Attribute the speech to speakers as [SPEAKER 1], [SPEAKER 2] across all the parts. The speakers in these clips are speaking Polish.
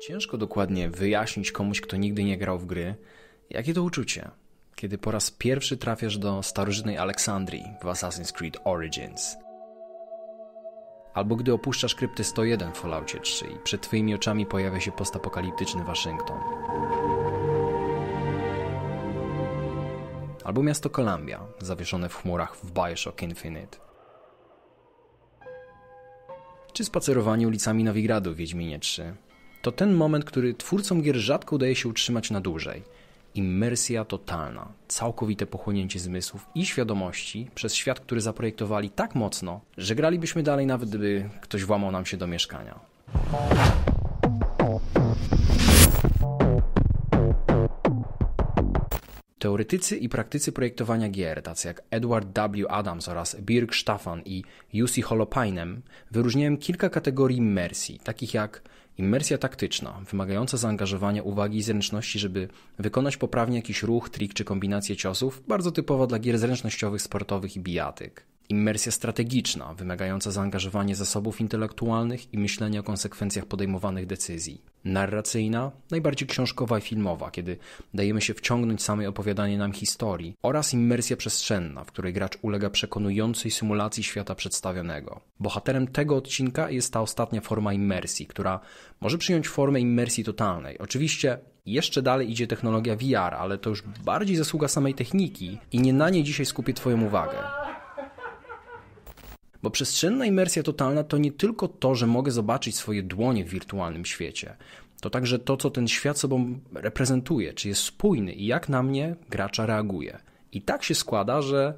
[SPEAKER 1] Ciężko dokładnie wyjaśnić komuś, kto nigdy nie grał w gry, jakie to uczucie, kiedy po raz pierwszy trafiasz do starożytnej Aleksandrii w Assassin's Creed Origins. Albo gdy opuszczasz kryptę 101 w Falloutie 3 i przed twoimi oczami pojawia się postapokaliptyczny Waszyngton. Albo miasto Columbia, zawieszone w chmurach w Bioshock Infinite. Czy spacerowanie ulicami Nowigradu w Wiedźminie 3 to ten moment, który twórcom gier rzadko udaje się utrzymać na dłużej. Immersja totalna, całkowite pochłonięcie zmysłów i świadomości przez świat, który zaprojektowali tak mocno, że gralibyśmy dalej nawet gdyby ktoś włamał nam się do mieszkania. Teoretycy i praktycy projektowania gier, tacy jak Edward W. Adams oraz Birk Staffan i Jussi Holopainen, wyróżniają kilka kategorii immersji, takich jak Immersja taktyczna, wymagająca zaangażowania uwagi i zręczności, żeby wykonać poprawnie jakiś ruch, trik czy kombinację ciosów, bardzo typowa dla gier zręcznościowych, sportowych i bijatyk. Immersja strategiczna, wymagająca zaangażowania zasobów intelektualnych i myślenia o konsekwencjach podejmowanych decyzji. Narracyjna, najbardziej książkowa i filmowa, kiedy dajemy się wciągnąć samej opowiadanie nam historii. Oraz immersja przestrzenna, w której gracz ulega przekonującej symulacji świata przedstawionego. Bohaterem tego odcinka jest ta ostatnia forma immersji, która może przyjąć formę immersji totalnej. Oczywiście jeszcze dalej idzie technologia VR, ale to już bardziej zasługa samej techniki i nie na niej dzisiaj skupię Twoją uwagę. Bo przestrzenna imersja totalna to nie tylko to, że mogę zobaczyć swoje dłonie w wirtualnym świecie. To także to, co ten świat sobą reprezentuje, czy jest spójny i jak na mnie gracza reaguje. I tak się składa, że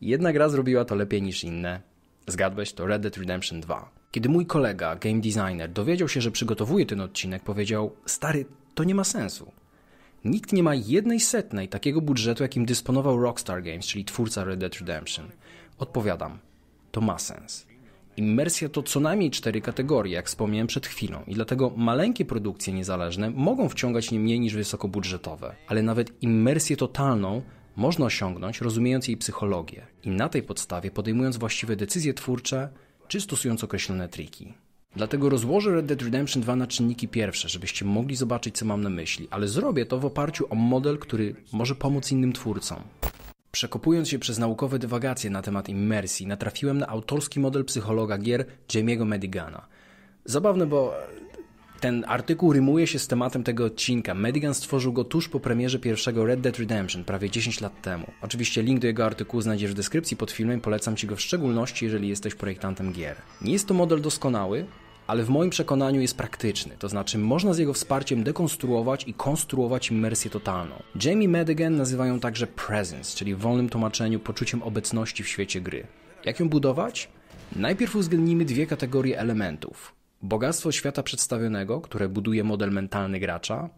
[SPEAKER 1] jedna gra zrobiła to lepiej niż inne. Zgadłeś, to Red Dead Redemption 2. Kiedy mój kolega, game designer, dowiedział się, że przygotowuje ten odcinek, powiedział: Stary, to nie ma sensu. Nikt nie ma jednej setnej takiego budżetu, jakim dysponował Rockstar Games, czyli twórca Red Dead Redemption. Odpowiadam: to ma sens. Immersja to co najmniej cztery kategorie, jak wspomniałem przed chwilą, i dlatego maleńkie produkcje niezależne mogą wciągać nie mniej niż wysokobudżetowe, ale nawet immersję totalną można osiągnąć, rozumiejąc jej psychologię i na tej podstawie podejmując właściwe decyzje twórcze czy stosując określone triki. Dlatego rozłożę Red Dead Redemption 2 na czynniki pierwsze, żebyście mogli zobaczyć, co mam na myśli, ale zrobię to w oparciu o model, który może pomóc innym twórcom. Przekopując się przez naukowe dywagacje na temat immersji, natrafiłem na autorski model psychologa gier Jamie'ego Medigana. Zabawne, bo ten artykuł rymuje się z tematem tego odcinka. Medigan stworzył go tuż po premierze pierwszego Red Dead Redemption, prawie 10 lat temu. Oczywiście link do jego artykułu znajdziesz w deskrypcji pod filmem, polecam Ci go w szczególności, jeżeli jesteś projektantem gier. Nie jest to model doskonały, ale w moim przekonaniu jest praktyczny, to znaczy można z jego wsparciem dekonstruować i konstruować immersję totalną. Jamie Madigan nazywają także presence, czyli w wolnym tłumaczeniu poczuciem obecności w świecie gry. Jak ją budować? Najpierw uwzględnimy dwie kategorie elementów. Bogactwo świata przedstawionego, które buduje model mentalny gracza,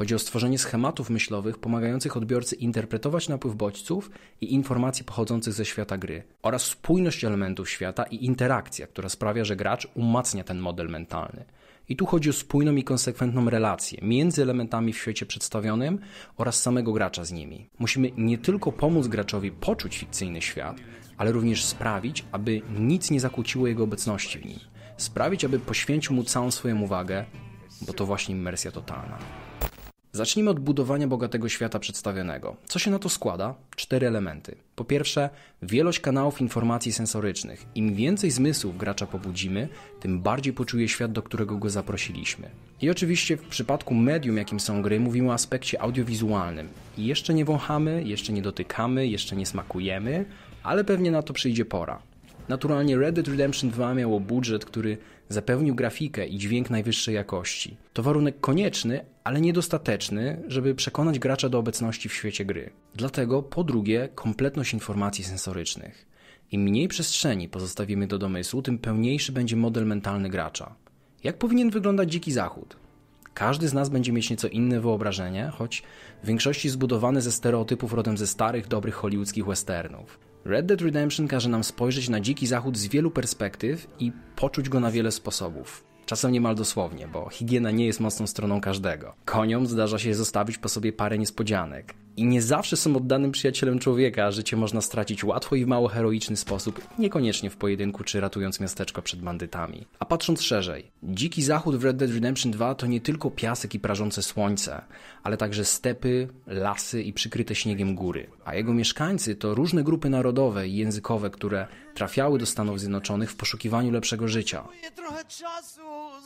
[SPEAKER 1] Chodzi o stworzenie schematów myślowych pomagających odbiorcy interpretować napływ bodźców i informacji pochodzących ze świata gry oraz spójność elementów świata i interakcja, która sprawia, że gracz umacnia ten model mentalny. I tu chodzi o spójną i konsekwentną relację między elementami w świecie przedstawionym oraz samego gracza z nimi. Musimy nie tylko pomóc graczowi poczuć fikcyjny świat, ale również sprawić, aby nic nie zakłóciło jego obecności w nim. Sprawić, aby poświęcił mu całą swoją uwagę, bo to właśnie immersja totalna. Zacznijmy od budowania bogatego świata przedstawionego. Co się na to składa? Cztery elementy. Po pierwsze, wielość kanałów informacji sensorycznych. Im więcej zmysłów gracza pobudzimy, tym bardziej poczuje świat, do którego go zaprosiliśmy. I oczywiście w przypadku medium, jakim są gry, mówimy o aspekcie audiowizualnym. I jeszcze nie wąchamy, jeszcze nie dotykamy, jeszcze nie smakujemy, ale pewnie na to przyjdzie pora. Naturalnie Red Dead Redemption 2 miało budżet, który zapewnił grafikę i dźwięk najwyższej jakości. To warunek konieczny, ale niedostateczny, żeby przekonać gracza do obecności w świecie gry. Dlatego, po drugie, kompletność informacji sensorycznych. Im mniej przestrzeni pozostawimy do domysłu, tym pełniejszy będzie model mentalny gracza. Jak powinien wyglądać Dziki Zachód? Każdy z nas będzie mieć nieco inne wyobrażenie, choć w większości zbudowany ze stereotypów rodem ze starych, dobrych hollywoodzkich westernów. Red Dead Redemption każe nam spojrzeć na dziki zachód z wielu perspektyw i poczuć go na wiele sposobów. Czasem niemal dosłownie, bo higiena nie jest mocną stroną każdego. Koniom zdarza się zostawić po sobie parę niespodzianek. I nie zawsze są oddanym przyjacielem człowieka, życie można stracić łatwo i w mało heroiczny sposób, niekoniecznie w pojedynku czy ratując miasteczko przed bandytami. A patrząc szerzej, dziki zachód w Red Dead Redemption 2 to nie tylko piasek i prażące słońce, ale także stepy, lasy i przykryte śniegiem góry. A jego mieszkańcy to różne grupy narodowe i językowe, które trafiały do Stanów Zjednoczonych w poszukiwaniu lepszego życia.
[SPEAKER 2] trochę czasu,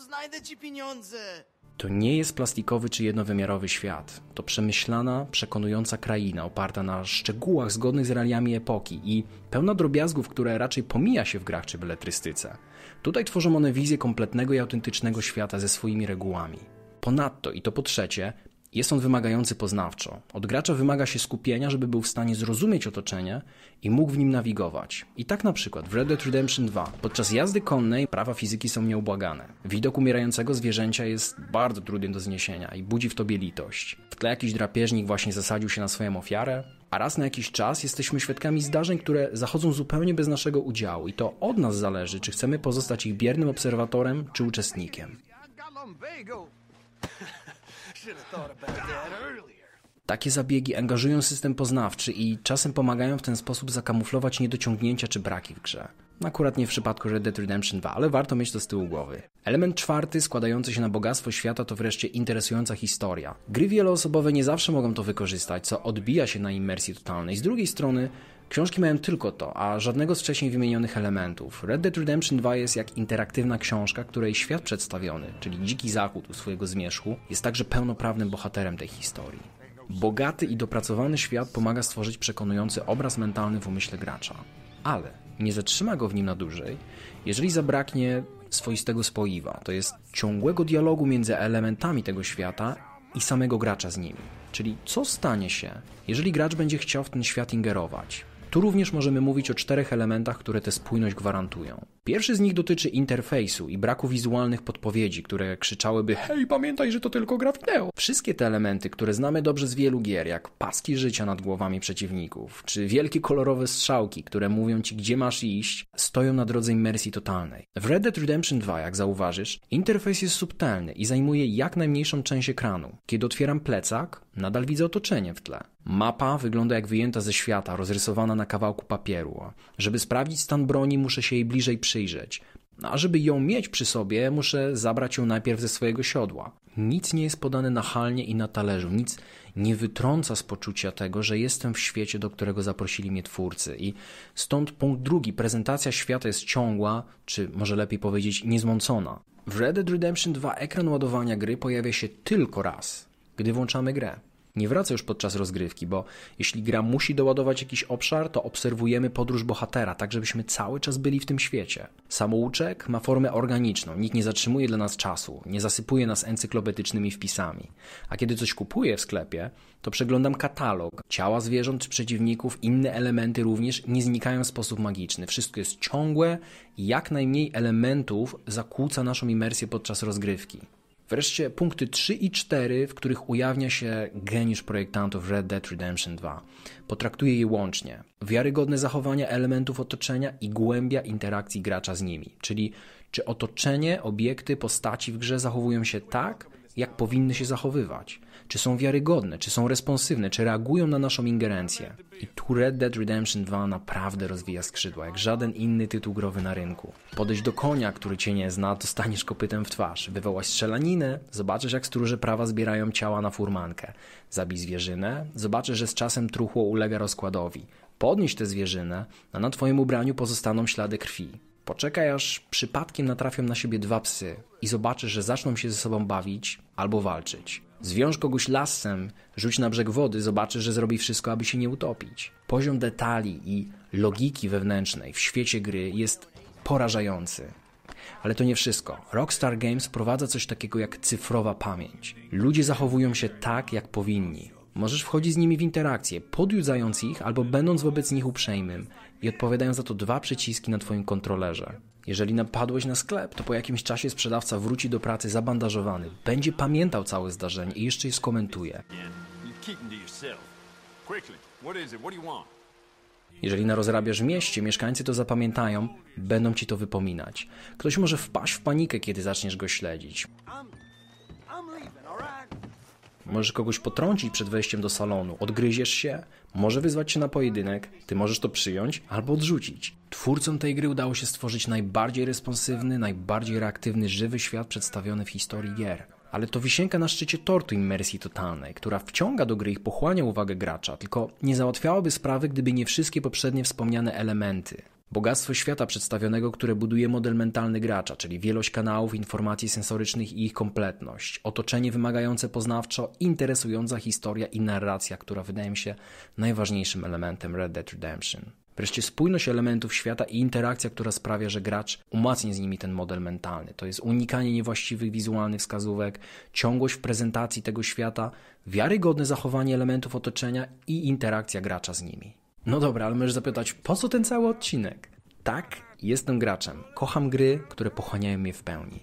[SPEAKER 2] znajdę ci pieniądze.
[SPEAKER 1] To nie jest plastikowy czy jednowymiarowy świat. To przemyślana, przekonująca kraina oparta na szczegółach zgodnych z realiami epoki i pełna drobiazgów, które raczej pomija się w grach czy beletrystyce. Tutaj tworzą one wizję kompletnego i autentycznego świata ze swoimi regułami. Ponadto, i to po trzecie, jest on wymagający poznawczo. Od gracza wymaga się skupienia, żeby był w stanie zrozumieć otoczenie i mógł w nim nawigować. I tak na przykład w Red Dead Redemption 2 podczas jazdy konnej prawa fizyki są nieubłagane. Widok umierającego zwierzęcia jest bardzo trudny do zniesienia i budzi w tobie litość. W tle jakiś drapieżnik właśnie zasadził się na swoją ofiarę, a raz na jakiś czas jesteśmy świadkami zdarzeń, które zachodzą zupełnie bez naszego udziału i to od nas zależy, czy chcemy pozostać ich biernym obserwatorem czy uczestnikiem. Takie zabiegi angażują system poznawczy i czasem pomagają w ten sposób zakamuflować niedociągnięcia czy braki w grze. Akurat nie w przypadku Red Dead Redemption 2, ale warto mieć to z tyłu głowy. Element czwarty, składający się na bogactwo świata, to wreszcie interesująca historia. Gry wieloosobowe nie zawsze mogą to wykorzystać, co odbija się na imersji totalnej. Z drugiej strony, książki mają tylko to, a żadnego z wcześniej wymienionych elementów. Red Dead Redemption 2 jest jak interaktywna książka, której świat przedstawiony, czyli dziki zachód u swojego zmierzchu, jest także pełnoprawnym bohaterem tej historii. Bogaty i dopracowany świat pomaga stworzyć przekonujący obraz mentalny w umyśle gracza. Ale nie zatrzyma go w nim na dłużej, jeżeli zabraknie swoistego spoiwa, to jest ciągłego dialogu między elementami tego świata i samego gracza z nimi. Czyli co stanie się, jeżeli gracz będzie chciał w ten świat ingerować? Tu również możemy mówić o czterech elementach, które tę spójność gwarantują. Pierwszy z nich dotyczy interfejsu i braku wizualnych podpowiedzi, które krzyczałyby hej, pamiętaj, że to tylko gra wideo. Wszystkie te elementy, które znamy dobrze z wielu gier, jak paski życia nad głowami przeciwników, czy wielkie kolorowe strzałki, które mówią ci, gdzie masz iść, stoją na drodze imersji totalnej. W Red Dead Redemption 2, jak zauważysz, interfejs jest subtelny i zajmuje jak najmniejszą część ekranu. Kiedy otwieram plecak, nadal widzę otoczenie w tle. Mapa wygląda jak wyjęta ze świata, rozrysowana na kawałku papieru. Żeby sprawdzić stan broni, muszę się jej bliżej przyjrzeć. A żeby ją mieć przy sobie, muszę zabrać ją najpierw ze swojego siodła. Nic nie jest podane nachalnie i na talerzu, nic nie wytrąca z poczucia tego, że jestem w świecie, do którego zaprosili mnie twórcy. I stąd punkt drugi, prezentacja świata jest ciągła, czy może lepiej powiedzieć niezmącona. W Red Dead Redemption 2 ekran ładowania gry pojawia się tylko raz, gdy włączamy grę nie wraca już podczas rozgrywki, bo jeśli gra musi doładować jakiś obszar, to obserwujemy podróż bohatera, tak żebyśmy cały czas byli w tym świecie. Samouczek ma formę organiczną, nikt nie zatrzymuje dla nas czasu, nie zasypuje nas encyklopedycznymi wpisami. A kiedy coś kupuję w sklepie, to przeglądam katalog. Ciała zwierząt czy przeciwników, inne elementy również nie znikają w sposób magiczny. Wszystko jest ciągłe i jak najmniej elementów zakłóca naszą imersję podczas rozgrywki. Wreszcie punkty 3 i 4, w których ujawnia się geniusz projektantów Red Dead Redemption 2. Potraktuje je łącznie. Wiarygodne zachowania elementów otoczenia i głębia interakcji gracza z nimi. Czyli czy otoczenie, obiekty, postaci w grze zachowują się tak, jak powinny się zachowywać czy są wiarygodne, czy są responsywne, czy reagują na naszą ingerencję. I tu Red Dead Redemption 2 naprawdę rozwija skrzydła, jak żaden inny tytuł growy na rynku. Podejść do konia, który cię nie zna, dostaniesz kopytem w twarz. Wywołać strzelaninę, zobaczysz jak stróże prawa zbierają ciała na furmankę. Zabij zwierzynę, zobaczysz, że z czasem truchło ulega rozkładowi. Podnieś tę zwierzynę, a na twoim ubraniu pozostaną ślady krwi. Poczekaj, aż przypadkiem natrafią na siebie dwa psy i zobaczysz, że zaczną się ze sobą bawić albo walczyć. Zwiąż kogoś lasem, rzuć na brzeg wody, zobaczysz, że zrobi wszystko, aby się nie utopić. Poziom detali i logiki wewnętrznej w świecie gry jest porażający. Ale to nie wszystko. Rockstar Games wprowadza coś takiego jak cyfrowa pamięć. Ludzie zachowują się tak, jak powinni. Możesz wchodzić z nimi w interakcję, podjudzając ich albo będąc wobec nich uprzejmym i odpowiadają za to dwa przyciski na Twoim kontrolerze. Jeżeli napadłeś na sklep, to po jakimś czasie sprzedawca wróci do pracy zabandażowany, będzie pamiętał całe zdarzenie i jeszcze je skomentuje. Jeżeli narozrabiasz w mieście, mieszkańcy to zapamiętają, będą ci to wypominać. Ktoś może wpaść w panikę, kiedy zaczniesz go śledzić. Możesz kogoś potrącić przed wejściem do salonu, odgryziesz się, może wyzwać się na pojedynek, ty możesz to przyjąć albo odrzucić. Twórcom tej gry udało się stworzyć najbardziej responsywny, najbardziej reaktywny, żywy świat przedstawiony w historii gier. Ale to wisienka na szczycie tortu immersji totalnej, która wciąga do gry i pochłania uwagę gracza, tylko nie załatwiałaby sprawy, gdyby nie wszystkie poprzednie wspomniane elementy. Bogactwo świata przedstawionego, które buduje model mentalny gracza, czyli wielość kanałów informacji sensorycznych i ich kompletność, otoczenie wymagające poznawczo, interesująca historia i narracja, która wydaje mi się najważniejszym elementem Red Dead Redemption. Wreszcie spójność elementów świata i interakcja, która sprawia, że gracz umacnia z nimi ten model mentalny. To jest unikanie niewłaściwych wizualnych wskazówek, ciągłość w prezentacji tego świata, wiarygodne zachowanie elementów otoczenia i interakcja gracza z nimi. No dobra, ale możesz zapytać, po co ten cały odcinek? Tak, jestem graczem. Kocham gry, które pochłaniają mnie w pełni.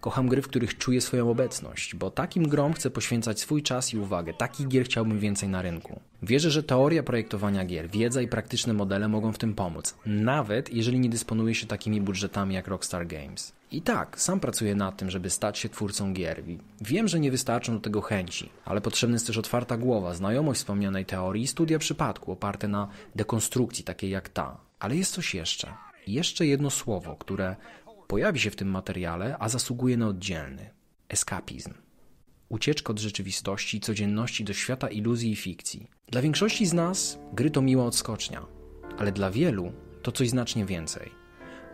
[SPEAKER 1] Kocham gry, w których czuję swoją obecność, bo takim grom chcę poświęcać swój czas i uwagę. Takich gier chciałbym więcej na rynku. Wierzę, że teoria projektowania gier, wiedza i praktyczne modele mogą w tym pomóc, nawet jeżeli nie dysponuje się takimi budżetami jak Rockstar Games. I tak, sam pracuję nad tym, żeby stać się twórcą gier. Wiem, że nie wystarczą do tego chęci, ale potrzebna jest też otwarta głowa, znajomość wspomnianej teorii i studia przypadku oparte na dekonstrukcji takiej jak ta. Ale jest coś jeszcze. Jeszcze jedno słowo, które pojawi się w tym materiale, a zasługuje na oddzielny. Eskapizm. Ucieczka od rzeczywistości i codzienności do świata iluzji i fikcji. Dla większości z nas gry to miła odskocznia, ale dla wielu to coś znacznie więcej.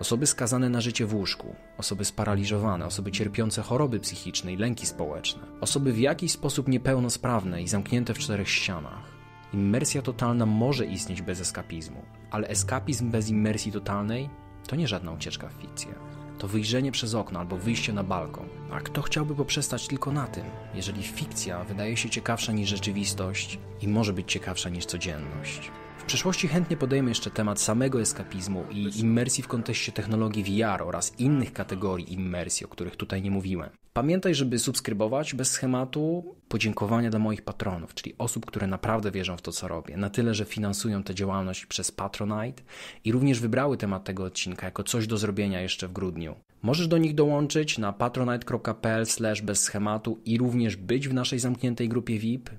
[SPEAKER 1] Osoby skazane na życie w łóżku, osoby sparaliżowane, osoby cierpiące choroby psychiczne i lęki społeczne, osoby w jakiś sposób niepełnosprawne i zamknięte w czterech ścianach. Immersja totalna może istnieć bez eskapizmu, ale eskapizm bez immersji totalnej to nie żadna ucieczka w fikcję. To wyjrzenie przez okno albo wyjście na balkon. A kto chciałby poprzestać tylko na tym, jeżeli fikcja wydaje się ciekawsza niż rzeczywistość i może być ciekawsza niż codzienność? W przyszłości chętnie podejmę jeszcze temat samego eskapizmu i immersji w kontekście technologii VR oraz innych kategorii immersji, o których tutaj nie mówiłem. Pamiętaj, żeby subskrybować bez schematu podziękowania dla moich patronów, czyli osób, które naprawdę wierzą w to, co robię, na tyle, że finansują tę działalność przez Patronite i również wybrały temat tego odcinka jako coś do zrobienia jeszcze w grudniu. Możesz do nich dołączyć na patronite.pl bez schematu i również być w naszej zamkniętej grupie VIP,